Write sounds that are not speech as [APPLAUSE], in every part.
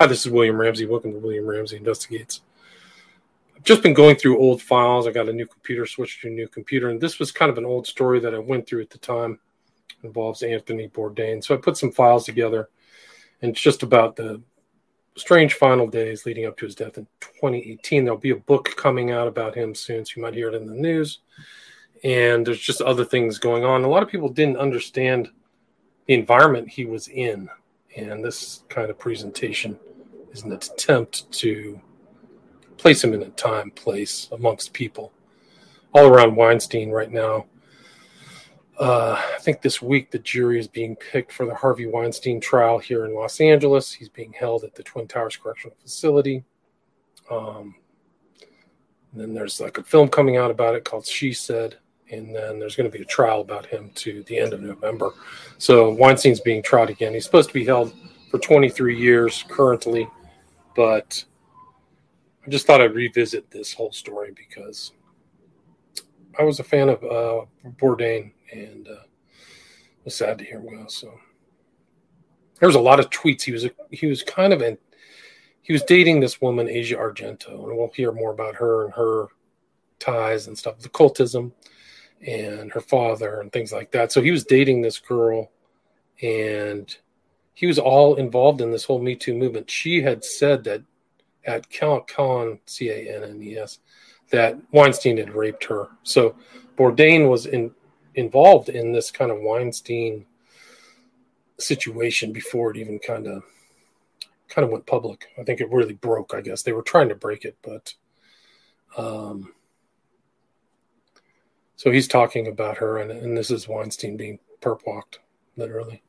Hi, this is William Ramsey. Welcome to William Ramsey Investigates. I've just been going through old files. I got a new computer, switched to a new computer, and this was kind of an old story that I went through at the time. It involves Anthony Bourdain. So I put some files together, and it's just about the strange final days leading up to his death in 2018. There'll be a book coming out about him soon, so you might hear it in the news. And there's just other things going on. A lot of people didn't understand the environment he was in, and this kind of presentation is an attempt to place him in a time, place amongst people all around Weinstein right now. Uh, I think this week the jury is being picked for the Harvey Weinstein trial here in Los Angeles. He's being held at the Twin Towers Correctional Facility. Um, then there's like a film coming out about it called She Said. And then there's going to be a trial about him to the end of November. So Weinstein's being tried again. He's supposed to be held for 23 years currently but I just thought I'd revisit this whole story because I was a fan of uh, Bourdain and uh, was sad to hear him go. So there was a lot of tweets. He was a, he was kind of in. He was dating this woman, Asia Argento, and we'll hear more about her and her ties and stuff, the cultism and her father and things like that. So he was dating this girl, and he was all involved in this whole Me Too movement. She had said that at Con, C A N N E S, that Weinstein had raped her. So Bourdain was in, involved in this kind of Weinstein situation before it even kind of kind of went public. I think it really broke. I guess they were trying to break it, but um, so he's talking about her, and, and this is Weinstein being perp walked, literally.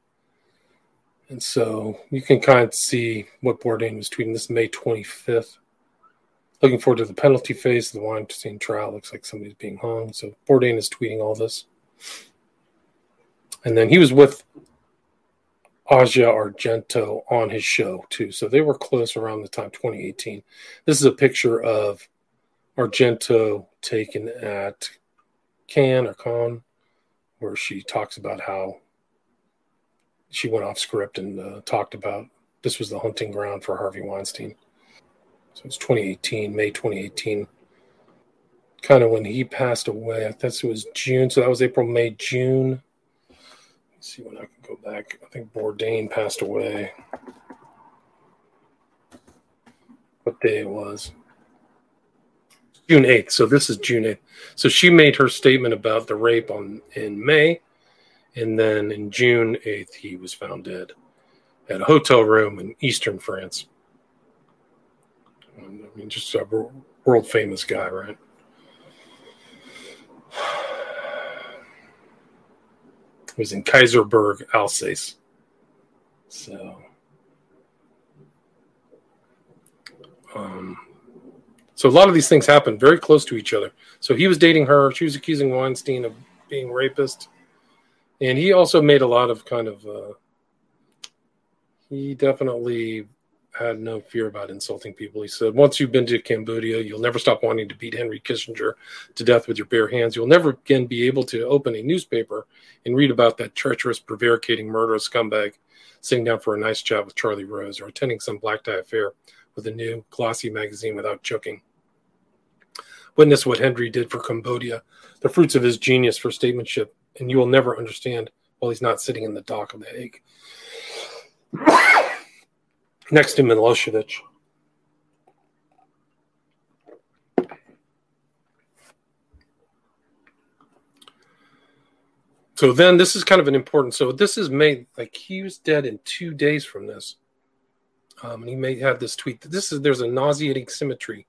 And so you can kind of see what Bourdain was tweeting. This May 25th. Looking forward to the penalty phase of the Weinstein trial. Looks like somebody's being hung. So Bourdain is tweeting all this. And then he was with Asia Argento on his show too. So they were close around the time 2018. This is a picture of Argento taken at Cannes or Con, where she talks about how she went off script and uh, talked about this was the hunting ground for Harvey Weinstein. So it's 2018, May 2018, kind of when he passed away. I guess it was June. So that was April, May, June. Let's see when I can go back. I think Bourdain passed away. What day it was? June 8th. So this is June 8th. So she made her statement about the rape on in May and then in June 8th, he was found dead at a hotel room in eastern France. I mean, just a world famous guy, right? It was in Kaysersberg, Alsace. So, um, so a lot of these things happened very close to each other. So he was dating her. She was accusing Weinstein of being rapist and he also made a lot of kind of uh, he definitely had no fear about insulting people. He said, Once you've been to Cambodia, you'll never stop wanting to beat Henry Kissinger to death with your bare hands. You'll never again be able to open a newspaper and read about that treacherous, prevaricating, murderous scumbag sitting down for a nice chat with Charlie Rose or attending some black tie affair with a new glossy magazine without choking. Witness what Henry did for Cambodia, the fruits of his genius for statesmanship and you will never understand while he's not sitting in the dock of the Hague. [COUGHS] Next to Milosevic. So then this is kind of an important. So this is made like he was dead in two days from this. Um, and he may have this tweet. This is there's a nauseating symmetry.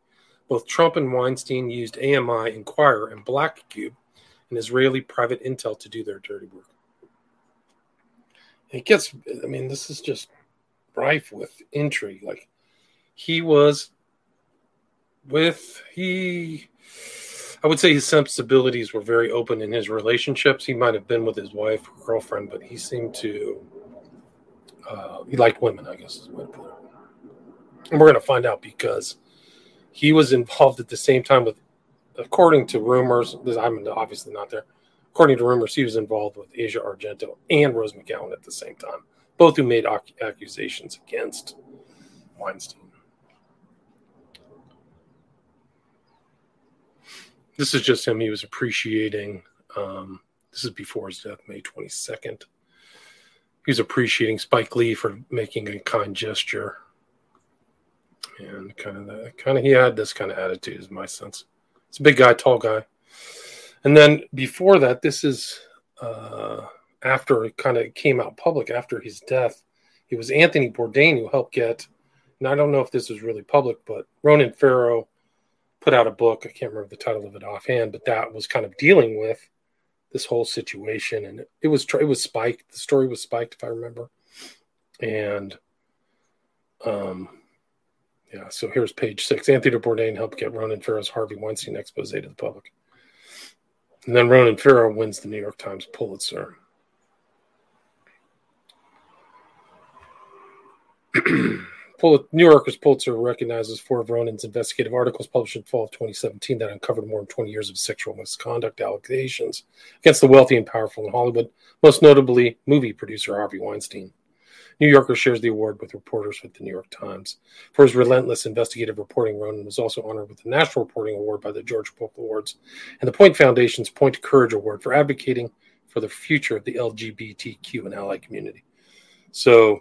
Both Trump and Weinstein used AMI, Inquirer, and Black Cube and Israeli private intel to do their dirty work. It gets, I mean, this is just rife with intrigue. Like he was with, he, I would say his sensibilities were very open in his relationships. He might have been with his wife or girlfriend, but he seemed to, uh, he liked women, I guess is the way to put it. And we're going to find out because he was involved at the same time with according to rumors, this, I'm obviously not there. According to rumors, he was involved with Asia Argento and Rose McGowan at the same time, both who made accusations against Weinstein. This is just him. He was appreciating. Um, this is before his death, May 22nd. He was appreciating Spike Lee for making a kind gesture. And kind of kind of, he had this kind of attitude, is my sense. It's a big guy, tall guy. And then before that, this is uh, after it kind of came out public after his death. It was Anthony Bourdain who helped get, and I don't know if this was really public, but Ronan Farrow put out a book. I can't remember the title of it offhand, but that was kind of dealing with this whole situation, and it was it was spiked. The story was spiked, if I remember, and um, yeah. So here's page six. Anthony de Bourdain helped get Ronan Farrow's Harvey Weinstein expose to the public, and then Ronan Farrow wins the New York Times Pulitzer. [CLEARS THROAT] New Yorker's Pulitzer recognizes four of Ronan's investigative articles published in fall of 2017 that uncovered more than 20 years of sexual misconduct allegations against the wealthy and powerful in Hollywood, most notably movie producer Harvey Weinstein. New Yorker shares the award with reporters with the New York Times. For his relentless investigative reporting, Ronan was also honored with the National Reporting Award by the George Polk Awards and the Point Foundation's Point Courage Award for advocating for the future of the LGBTQ and ally community. So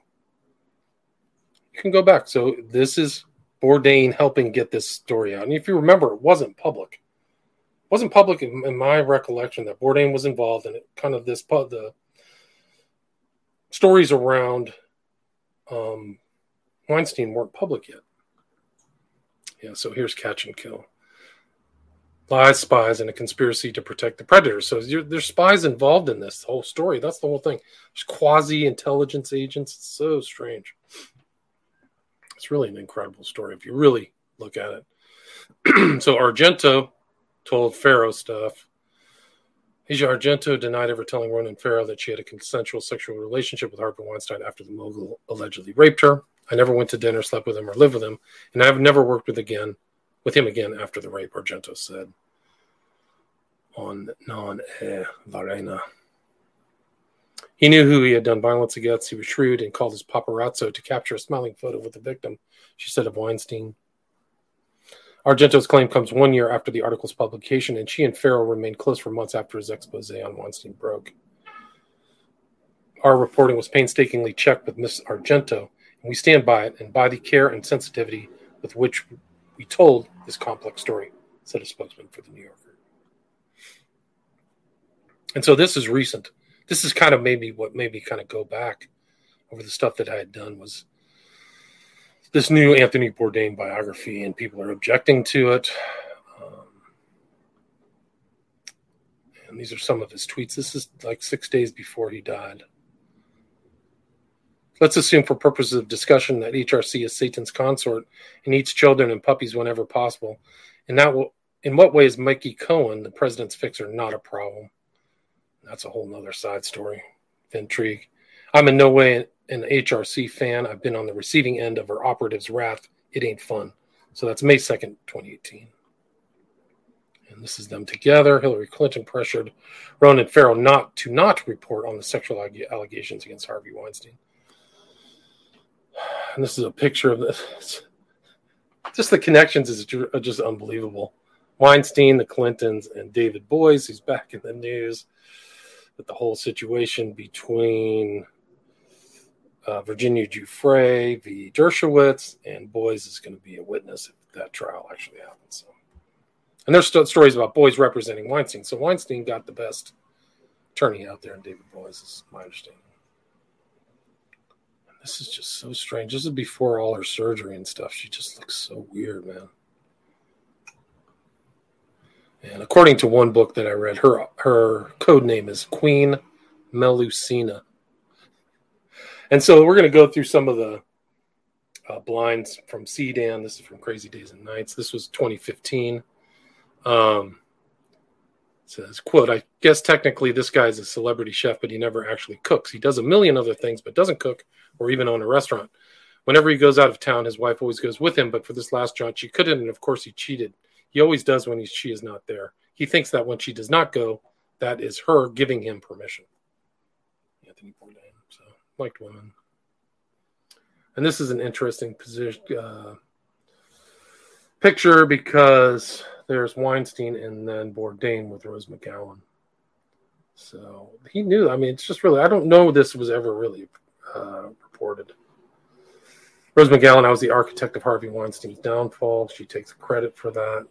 you can go back. So this is Bourdain helping get this story out. And if you remember, it wasn't public. It wasn't public in, in my recollection that Bourdain was involved in it. Kind of this the stories around um, Weinstein weren't public yet. Yeah, so here's Catch and Kill. Lies, spies, and a conspiracy to protect the predators. So there's spies involved in this whole story. That's the whole thing. There's quasi intelligence agents. It's so strange. It's really an incredible story if you really look at it. [CLEARS THROAT] so Argento told Farrow stuff. Asia Argento denied ever telling Ronan Farrow that she had a consensual sexual relationship with Harvey Weinstein after the mogul allegedly raped her. I never went to dinner, slept with him, or lived with him, and I've never worked with again with him again after the rape, Argento said on Non e Varena. He knew who he had done violence against. He was shrewd and called his paparazzo to capture a smiling photo with the victim, she said of Weinstein. Argento's claim comes one year after the article's publication, and she and Farrow remained close for months after his expose on Weinstein broke. Our reporting was painstakingly checked with Miss Argento, and we stand by it and by the care and sensitivity with which we told this complex story, said a spokesman for the New Yorker. And so this is recent this is kind of maybe what made me kind of go back over the stuff that I had done was this new Anthony Bourdain biography, and people are objecting to it. Um, and these are some of his tweets. This is like six days before he died. Let's assume, for purposes of discussion, that HRC is Satan's consort and eats children and puppies whenever possible. And that will, in what way is Mikey Cohen, the president's fixer, not a problem? that's a whole nother side story intrigue. I'm in no way an HRC fan. I've been on the receiving end of her operative's wrath. It ain't fun. So that's May 2nd, 2018. And this is them together. Hillary Clinton pressured Ronan Farrow not to not report on the sexual allegations against Harvey Weinstein. [SIGHS] And this is a picture of this. [LAUGHS] Just the connections is just unbelievable. Weinstein, the Clintons, and David Boies, who's back in the news with the whole situation between uh, Virginia Giuffre v. Dershowitz, and Boies is going to be a witness if that trial actually happens. So. And there's stories about Boies representing Weinstein. So Weinstein got the best attorney out there, and David Boies is my understanding. And this is just so strange. This is before all her surgery and stuff. She just looks so weird, man. And according to one book that I read, her her code name is Queen Melusina. And so we're going to go through some of the uh, blinds from CDAN. This is from Crazy Days and Nights. This was 2015. Um, says, quote, I guess technically this guy's a celebrity chef, but he never actually cooks. He does a million other things, but doesn't cook or even own a restaurant. Whenever he goes out of town, his wife always goes with him, but for this last jaunt, she couldn't, and of course he cheated. He always does when he, she is not there. He thinks that when she does not go, that is her giving him permission. Anthony Bourdain. Liked women. And this is an interesting position uh, picture because there's Weinstein and then Bourdain with Rose McGowan. So he knew. I mean, it's just really, I don't know this was ever really uh, reported. Rose McGowan, I was the architect of Harvey Weinstein's downfall. She takes credit for that.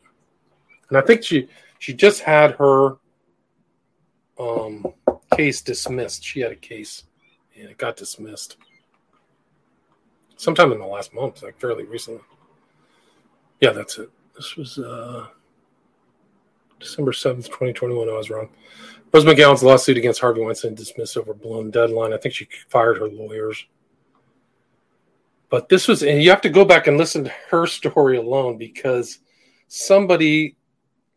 And I think she she just had her um, case dismissed. She had a case and it got dismissed sometime in the last month, like fairly recently. Yeah, that's it. This was uh, December 7th, 2021. I was wrong. Rose McGowan's lawsuit against Harvey Weinstein dismissed over blown deadline. I think she fired her lawyers. But this was, and you have to go back and listen to her story alone because somebody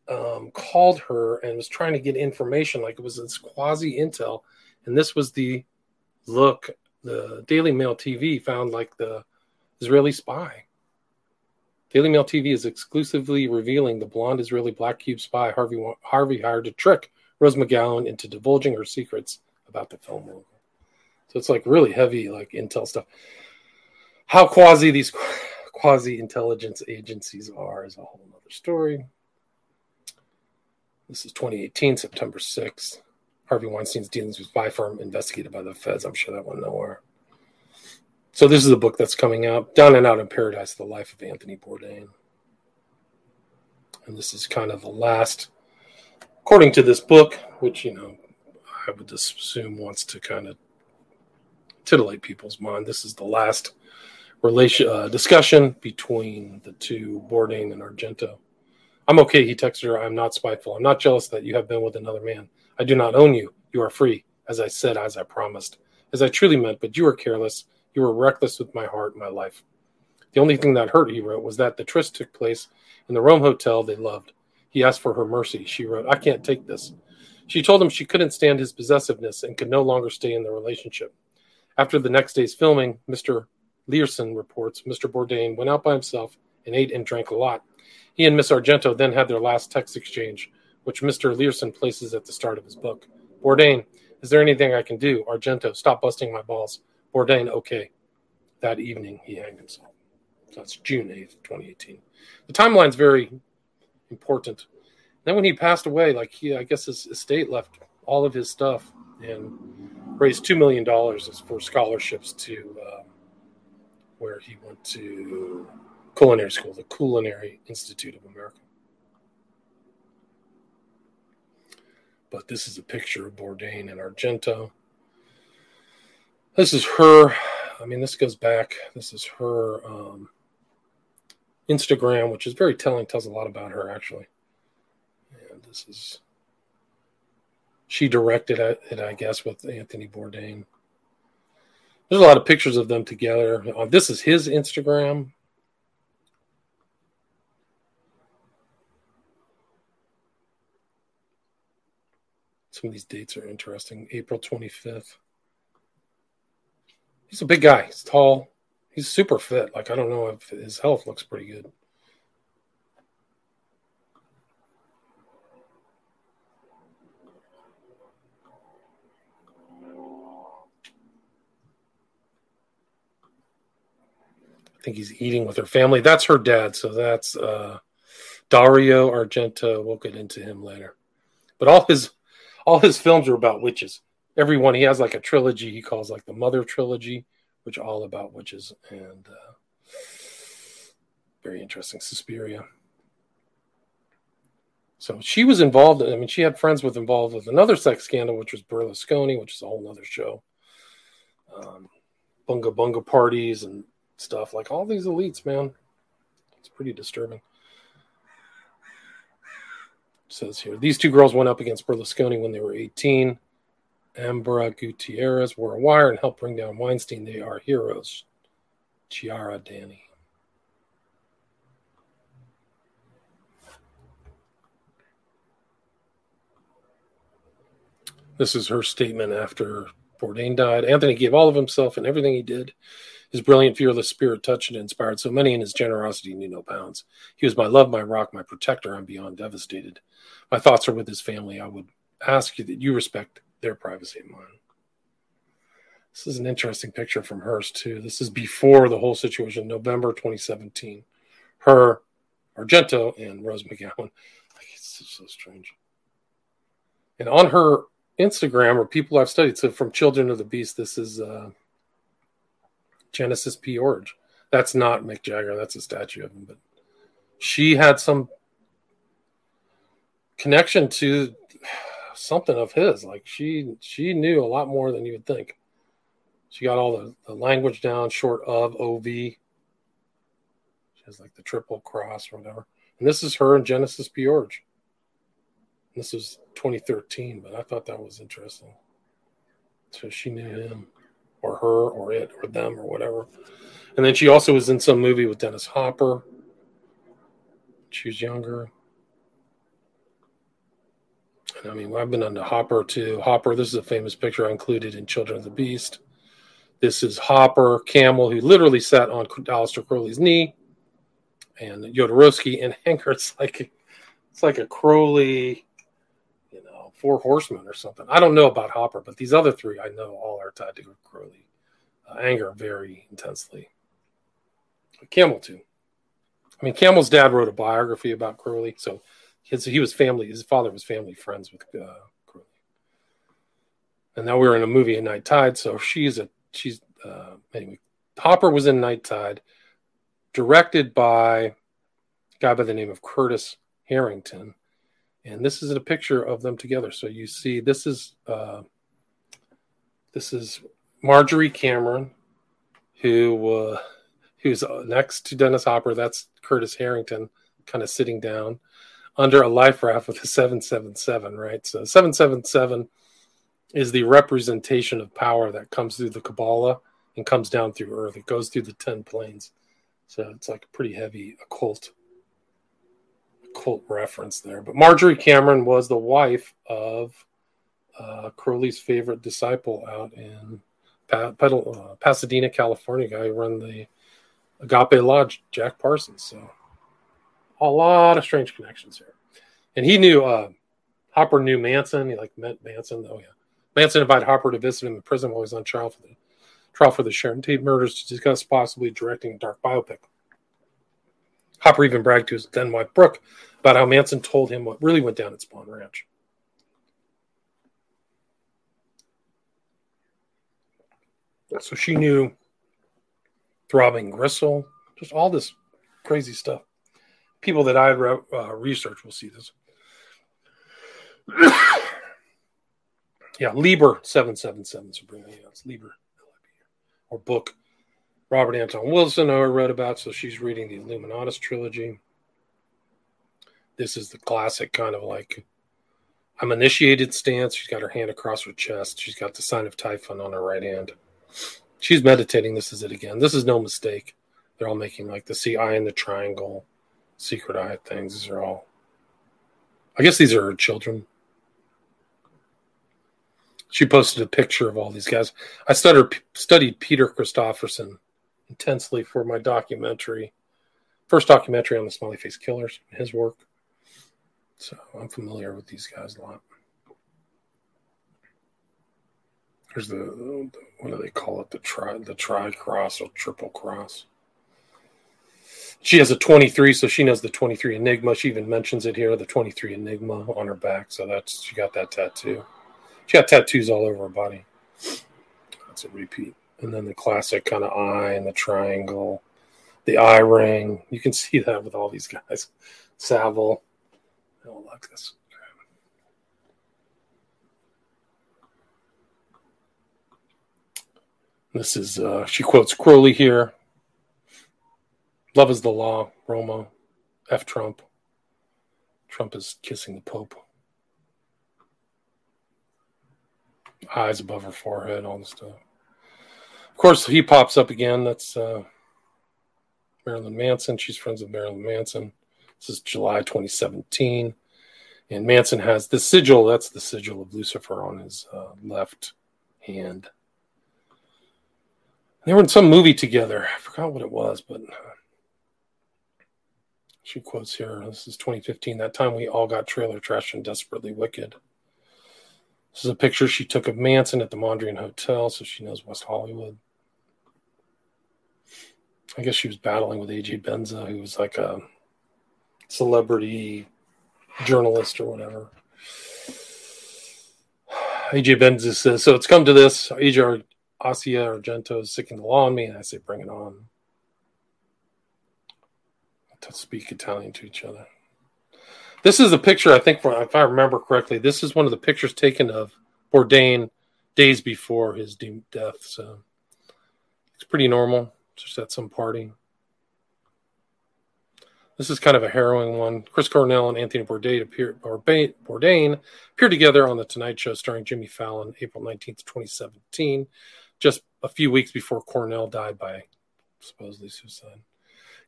um, called her and was trying to get information, like it was this quasi intel. And this was the look. The Daily Mail TV found like the Israeli spy Daily Mail TV is exclusively revealing the blonde Israeli black cube spy Harvey Harvey hired to trick Rose McGowan into divulging her secrets about the film. So it's like really heavy, like intel stuff. How quasi these quasi intelligence agencies are is a whole other story. This is 2018, September 6th. Harvey Weinstein's dealings with spy firm investigated by the feds. I'm sure that went nowhere. So this is a book that's coming out, Down and Out in Paradise: The Life of Anthony Bourdain. And this is kind of the last, according to this book, which you know, I would assume wants to kind of titillate people's mind. This is the last relation uh, discussion between the two, Bourdain and Argento. I'm okay, he texted her. I'm not spiteful. I'm not jealous that you have been with another man. I do not own you. You are free, as I said, as I promised, as I truly meant, but you were careless you were reckless with my heart my life. The only thing that hurt, he wrote, was that the tryst took place in the Rome hotel they loved. He asked for her mercy. She wrote, I can't take this. She told him she couldn't stand his possessiveness and could no longer stay in the relationship. After the next day's filming, Mr. Leerhsen reports Mr. Bourdain went out by himself and ate and drank a lot. He and Miss Argento then had their last text exchange, which Mr. Leerhsen places at the start of his book. Bourdain, is there anything I can do? Argento, stop busting my balls. Bourdain, okay. That evening, he hanged himself. So That's June 8th, 2018. The timeline's very important. Then when he passed away, like he, I guess his estate left all of his stuff and raised $2 million for scholarships to uh, where he went to culinary school, the Culinary Institute of America. But this is a picture of Bourdain and Argento. This is her. I mean, this goes back. This is her um, Instagram, which is very telling. Tells a lot about her actually. And this is she directed it, I guess, with Anthony Bourdain. There's a lot of pictures of them together. Uh, this is his Instagram. Some of these dates are interesting. April 25th he's a big guy. He's tall. He's super fit. Like I don't know if his health looks pretty good. I think he's eating with her family. That's her dad. So that's uh, Dario Argento. We'll get into him later. But all his all his films are about witches everyone he has like a trilogy he calls like the Mother trilogy, which all about witches and uh, very interesting. Suspiria. So she was involved. I mean, she had friends with involved with another sex scandal, which was Berlusconi, which is a whole other show. Um, bunga bunga parties and stuff like all these elites, man. It's pretty disturbing. Says here these two girls went up against Berlusconi when they were 18. Ambra Gutierrez wore a wire and helped bring down Weinstein. They are heroes. Chiara Danny. This is her statement after Bourdain died. Anthony gave all of himself and everything he did. His brilliant, fearless spirit touched and inspired so many, and his generosity knew no bounds. He was my love, my rock, my protector. I'm beyond devastated. My thoughts are with his family. I would ask you that you respect their privacy and mine. This is an interesting picture from hers too. This is before the whole situation, November 2017. Her, Argento, and Rose McGowan. [LAUGHS] It's so strange. And on her Instagram, or people I've studied, so from Children of the Beast, this is uh, Genesis P. Orridge. That's not Mick Jagger. That's a statue of him, but she had some connection to something of his. Like she she knew a lot more than you would think. She got all the, the language down, short of OV. She has like the triple cross or whatever. And this is her and Genesis P. Orridge. This was 2013, but I thought that was interesting. So she knew him, or her, or it, or them, or whatever. And then she also was in some movie with Dennis Hopper. She was younger. And I mean, I've been on the Hopper too. Hopper, this is a famous picture I included in Children of the Beast. This is Hopper, Cammell, who literally sat on Aleister Crowley's knee, and Jodorowsky and [LAUGHS] Anger. It's like it's like a Crowley, four horsemen or something. I don't know about Hopper, but these other three I know all are tied to Crowley. Uh, Anger very intensely. Cammell too. I mean, Cammell's dad wrote a biography about Crowley, so his, he was family. His father was family friends with uh, Crowley. And now we are in a movie in Night Tide, so she's a she's uh, anyway. Hopper was in Night Tide, directed by a guy by the name of Curtis Harrington, and this is a picture of them together. So you see, this is uh, this is Marjorie Cameron, who uh, who's next to Dennis Hopper. That's Curtis Harrington, kind of sitting down under a life raft with a 777, right? So 777 is the representation of power that comes through the Kabbalah and comes down through Earth. It goes through the 10 planes. So it's like a pretty heavy occult occult reference there. But Marjorie Cameron was the wife of uh, Crowley's favorite disciple out in pa- uh, Pasadena, California, guy who run the Agape Lodge, Jack Parsons. So a lot of strange connections here. And he knew uh, Hopper knew Manson. He like met Manson. Oh yeah, Manson invited Hopper to visit him in prison while he was on trial for the trial for the Sharon Tate murders to discuss possibly directing a dark biopic. Hopper even bragged to his then wife Brooke about how Manson told him what really went down at Spahn Ranch. So she knew throbbing gristle, just all this crazy stuff. People that I re- uh, research will see this. [COUGHS] yeah, Liber seven seven seven Sabrina. Yeah, it's Liber, or book. Robert Anton Wilson, I wrote about, so she's reading the Illuminatus trilogy. This is the classic kind of like I'm initiated stance. She's got her hand across her chest. She's got the sign of Typhon on her right hand. She's meditating. This is it again. This is no mistake. They're all making like the C eye and the triangle, secret eye things. These are all. I guess these are her children. She posted a picture of all these guys. I studied studied Peter Christopherson intensely for my documentary, first documentary on the smiley face killers, his work. So I'm familiar with these guys a lot. There's the, the what do they call it? The tri the tri cross or triple cross. She has a 23, so she knows the 23 Enigma. She even mentions it here, the 23 Enigma on her back. So that's she got that tattoo. She got tattoos all over her body. That's a repeat. And then the classic kind of eye and the triangle, the eye ring. You can see that with all these guys. Savile. Oh, look this. This is, uh, she quotes Crowley here. Love is the law, Roma, F. Trump. Trump is kissing the Pope. Eyes above her forehead, all the stuff. Of course, he pops up again. That's uh, Marilyn Manson. She's friends with Marilyn Manson. This is July 2017. And Manson has the sigil. That's the sigil of Lucifer on his uh, left hand. They were in some movie together. I forgot what it was, but uh, she quotes here. This is 2015. That time we all got trailer trash and desperately wicked. This is a picture she took of Manson at the Mondrian Hotel, so she knows West Hollywood. I guess she was battling with AJ Benza, who was like a celebrity journalist or whatever. [SIGHS] AJ Benza says, So it's come to this. AJ Asia Argento is sicking the law on me, and I say, Bring it on. To speak Italian to each other. This is a picture, I think, if I remember correctly, this is one of the pictures taken of Bourdain days before his death. So it's pretty normal, just at some party. This is kind of a harrowing one. Chris Cornell and Anthony Bourdain appeared, Bourdain together on The Tonight Show starring Jimmy Fallon April 19th, 2017, just a few weeks before Cornell died by supposedly suicide.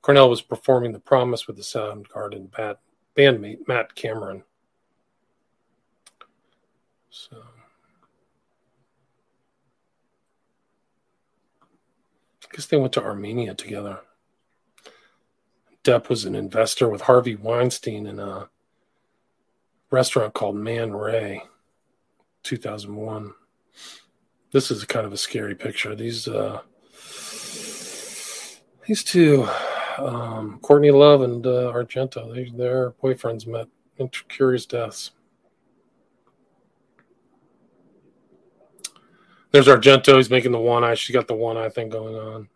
Cornell was performing The Promise with the Soundgarden band, bandmate Matt Cameron. So. I guess they went to Armenia together. Depp was an investor with Harvey Weinstein in a restaurant called Man Ray, 2001. This is kind of a scary picture. These uh, these two, um, Courtney Love and uh, Argento, they, their boyfriends met in curious deaths. There's Argento. He's making the one eye. She's got the one eye thing going on.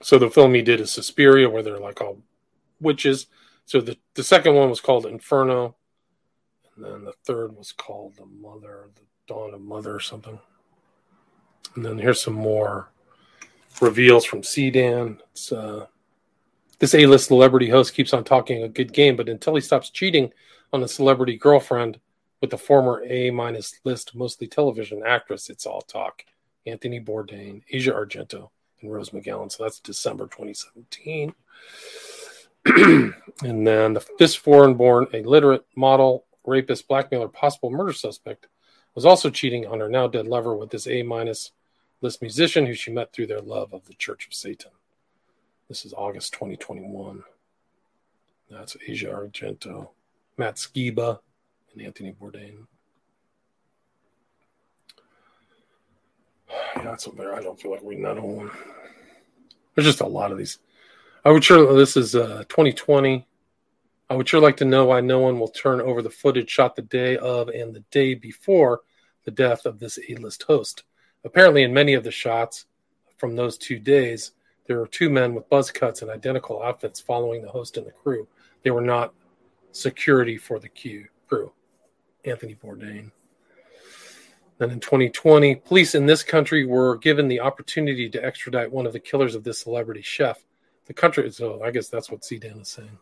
So the film he did is Suspiria, where they're like all witches. So the, the second one was called Inferno. And then the third was called The Mother, The Dawn of Mother or something. And then here's some more reveals from CDAN. It's, uh, this A-list celebrity host keeps on talking a good game, but until he stops cheating on a celebrity girlfriend with the former A-minus list, mostly television actress, it's all talk. Anthony Bourdain, Asia Argento, and Rose McGowan. So that's December 2017. [CLEARS THROAT] and then the, this foreign born, illiterate model, rapist, blackmailer, possible murder suspect was also cheating on her now dead lover with this A minus list musician who she met through their love of the Church of Satan. This is August 2021. That's Asia Argento, Matt Skiba, and Anthony Bourdain. [SIGHS] Yeah, that's over there. I don't feel like reading that whole one. There's just a lot of these. I would sure this is uh, 2020. I would sure like to know why no one will turn over the footage shot the day of and the day before the death of this A-list host. Apparently, in many of the shots from those two days, there were two men with buzz cuts and identical outfits following the host and the crew. They were not security for the crew. Anthony Bourdain. Then in 2020, police in this country were given the opportunity to extradite one of the killers of this celebrity chef. The country, so I guess that's what CDAN is saying.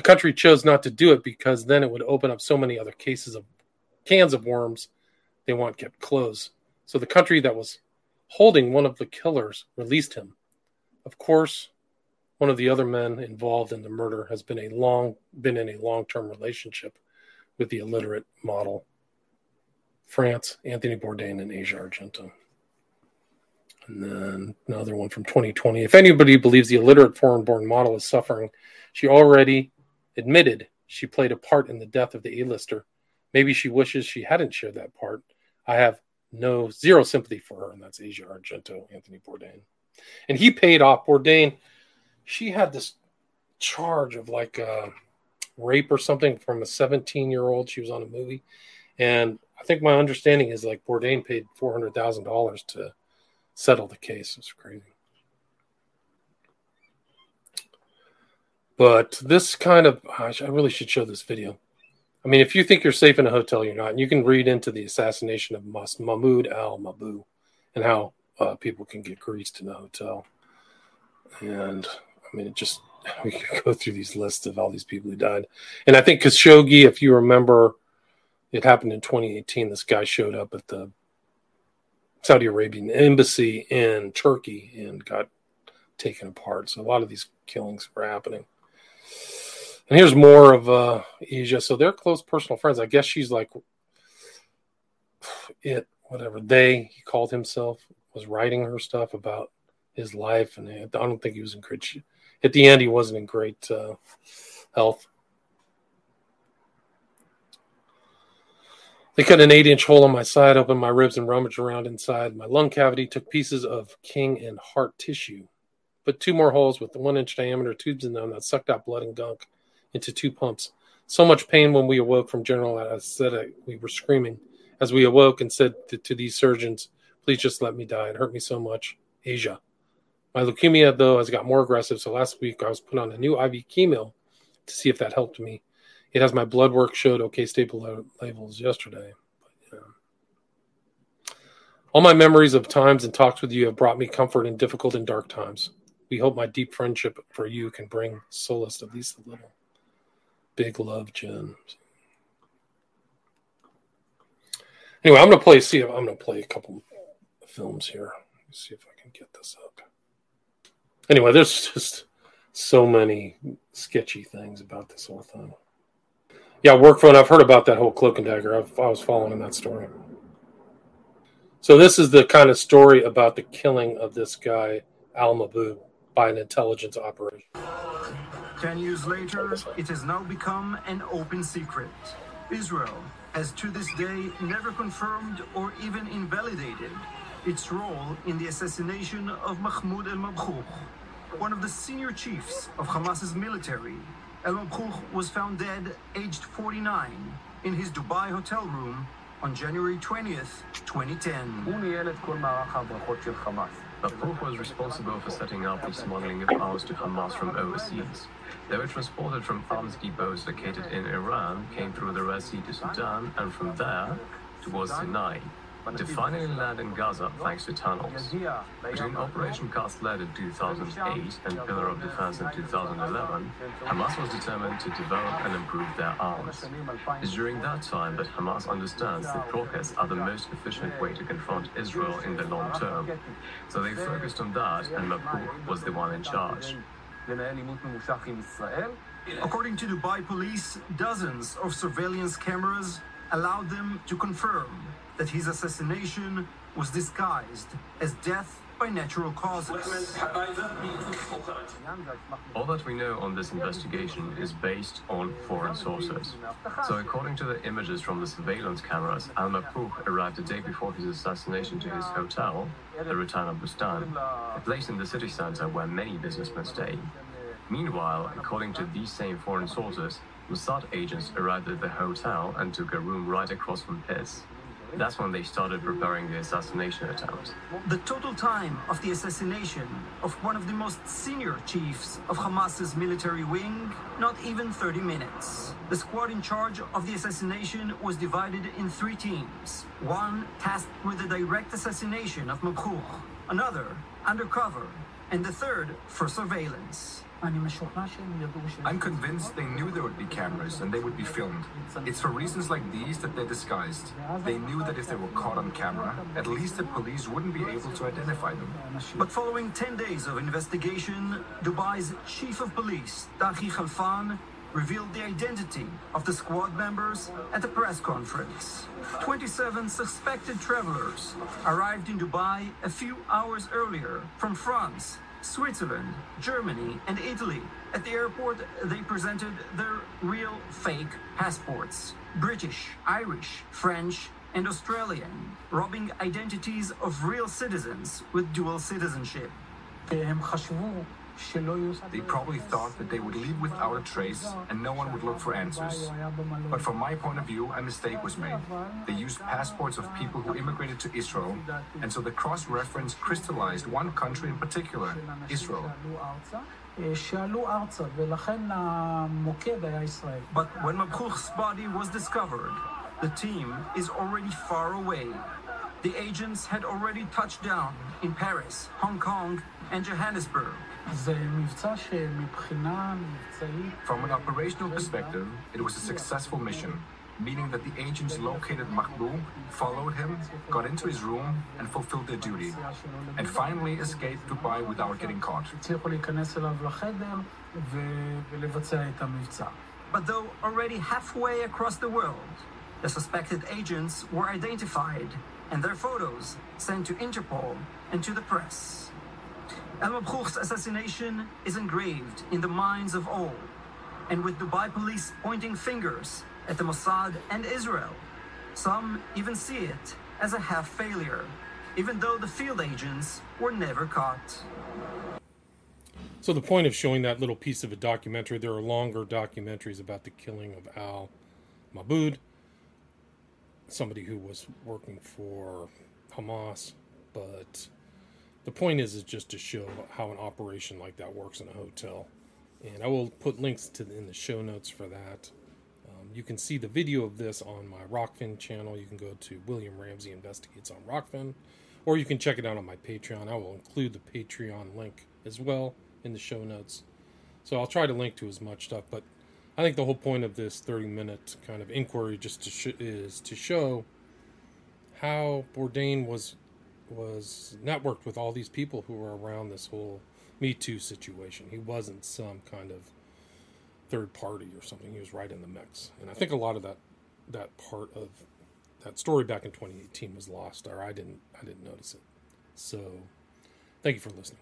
The country chose not to do it because then it would open up so many other cases of cans of worms they want kept closed. So the country that was holding one of the killers released him. Of course, one of the other men involved in the murder has been a long been in a long-term relationship with the illiterate model France, Anthony Bourdain, and Asia Argento. And then another one from 2020. If anybody believes the illiterate foreign born model is suffering, she already admitted she played a part in the death of the A-lister. Maybe she wishes she hadn't shared that part. I have no zero sympathy for her, and that's Asia Argento, Anthony Bourdain. And he paid off Bourdain. She had this charge of like uh, rape or something from a 17 year old. She was on a movie. And I think my understanding is like Bourdain paid four hundred thousand dollars to settle the case. It's crazy. But this kind of, I really should show this video. I mean, if you think you're safe in a hotel, you're not. And you can read into the assassination of Mahmoud al Mabhouh and how uh, people can get greased in a hotel. And I mean, it just, [LAUGHS] we could go through these lists of all these people who died. And I think Khashoggi, if you remember, it happened in 2018. This guy showed up at the Saudi Arabian embassy in Turkey and got taken apart. So a lot of these killings were happening. And here's more of uh, Asia. So they're close personal friends. I guess she's like [SIGHS] it, whatever they he called himself was writing her stuff about his life, and I don't think he was in great. At the end, he wasn't in great uh, health. They cut an eight inch hole in my side, opened my ribs, and rummaged around inside my lung cavity. Took pieces of king and heart tissue, put two more holes with one inch diameter tubes in them that sucked out blood and gunk into two pumps. So much pain when we awoke from general anesthetic. We were screaming as we awoke and said to, to these surgeons, Please just let me die. It hurt me so much. Asia. My leukemia, though, has got more aggressive. So last week I was put on a new IV chemo to see if that helped me. It has my blood work showed okay stable levels yesterday. But, yeah. All my memories of times and talks with you have brought me comfort in difficult and dark times. We hope my deep friendship for you can bring solace, at least a little. Big love, Jen. Anyway, I'm gonna play. See, if I'm gonna play a couple films here. Let's see if I can get this up. Anyway, there's just so many sketchy things about this whole thing. Yeah, work phone. I've heard about that whole cloak and dagger. I've, I was following that story. So this is the kind of story about the killing of this guy Al Mabhouh by an intelligence operation. Ten years later, it has now become an open secret. Israel has to this day never confirmed or even invalidated its role in the assassination of Mahmoud el Mabhouh, one of the senior chiefs of Hamas's military. El Mabhouh was found dead, aged 49, in his Dubai hotel room on January 20th, 2010. Mabhouh was responsible for setting up the smuggling of arms to Hamas from overseas. They were transported from arms depots located in Iran, came through the Red Sea to Sudan, and from there towards Sinai to finally land in Gaza thanks to tunnels. Between Operation Cast Lead in 2008 and Pillar of Defense in 2011, Hamas was determined to develop and improve their arms. It's during that time that Hamas understands that rockets are the most efficient way to confront Israel in the long term. So they focused on that, and Mabhouh was the one in charge. According to Dubai police, dozens of surveillance cameras allowed them to confirm that his assassination was disguised as death by natural causes. All that we know on this investigation is based on foreign sources. So, according to the images from the surveillance cameras, Al Mabhouh arrived a day before his assassination to his hotel, the Rotana Bustan, a place in the city center where many businessmen stay. Meanwhile, according to these same foreign sources, Mossad agents arrived at the hotel and took a room right across from his. That's when they started preparing the assassination attempt. The total time of the assassination of one of the most senior chiefs of Hamas's military wing, not even 30 minutes. The squad in charge of the assassination was divided in three teams. One tasked with the direct assassination of Mabhouh, another undercover, and the third for surveillance. I'm convinced they knew there would be cameras and they would be filmed. It's for reasons like these that they're disguised. They knew that if they were caught on camera, at least the police wouldn't be able to identify them. But following 10 days of investigation, Dubai's chief of police, Dhahi Khalfan, revealed the identity of the squad members at a press conference. 27 suspected travelers arrived in Dubai a few hours earlier from France Switzerland, Germany, and Italy. At the airport, they presented their real fake passports British, Irish, French, and Australian, robbing identities of real citizens with dual citizenship. They probably thought that they would leave without a trace and no one would look for answers. But from my point of view, a mistake was made. They used passports of people who immigrated to Israel, and so the cross reference crystallized one country in particular, Israel. But when Mabhouh's body was discovered, the team is already far away. The agents had already touched down in Paris, Hong Kong, and Johannesburg. From an operational perspective, it was a successful mission, meaning that the agents located Mabhouh, followed him, got into his room, and fulfilled their duty, and finally escaped Dubai without getting caught. But though already halfway across the world, the suspected agents were identified and their photos sent to Interpol and to the press. El Mabhouh's assassination is engraved in the minds of all, and with Dubai police pointing fingers at the Mossad and Israel, some even see it as a half failure, even though the field agents were never caught. So the point of showing that little piece of a documentary, there are longer documentaries about the killing of Al Mabhouh, somebody who was working for Hamas, but the point is is just to show how an operation like that works in a hotel. And I will put links to in the show notes for that. Um, you can see the video of this on my Rokfin channel. You can go to William Ramsey Investigates on Rokfin, or you can check it out on my Patreon. I will include the Patreon link as well in the show notes. So I'll try to link to as much stuff, but I think the whole point of this 30 minute kind of inquiry just to sh- is to show how Bourdain was was networked with all these people who were around this whole Me Too situation. He wasn't some kind of third party or something. He was right in the mix, and I think a lot of that that part of that story back in 2018 was lost, or I didn't I didn't notice it. So, thank you for listening.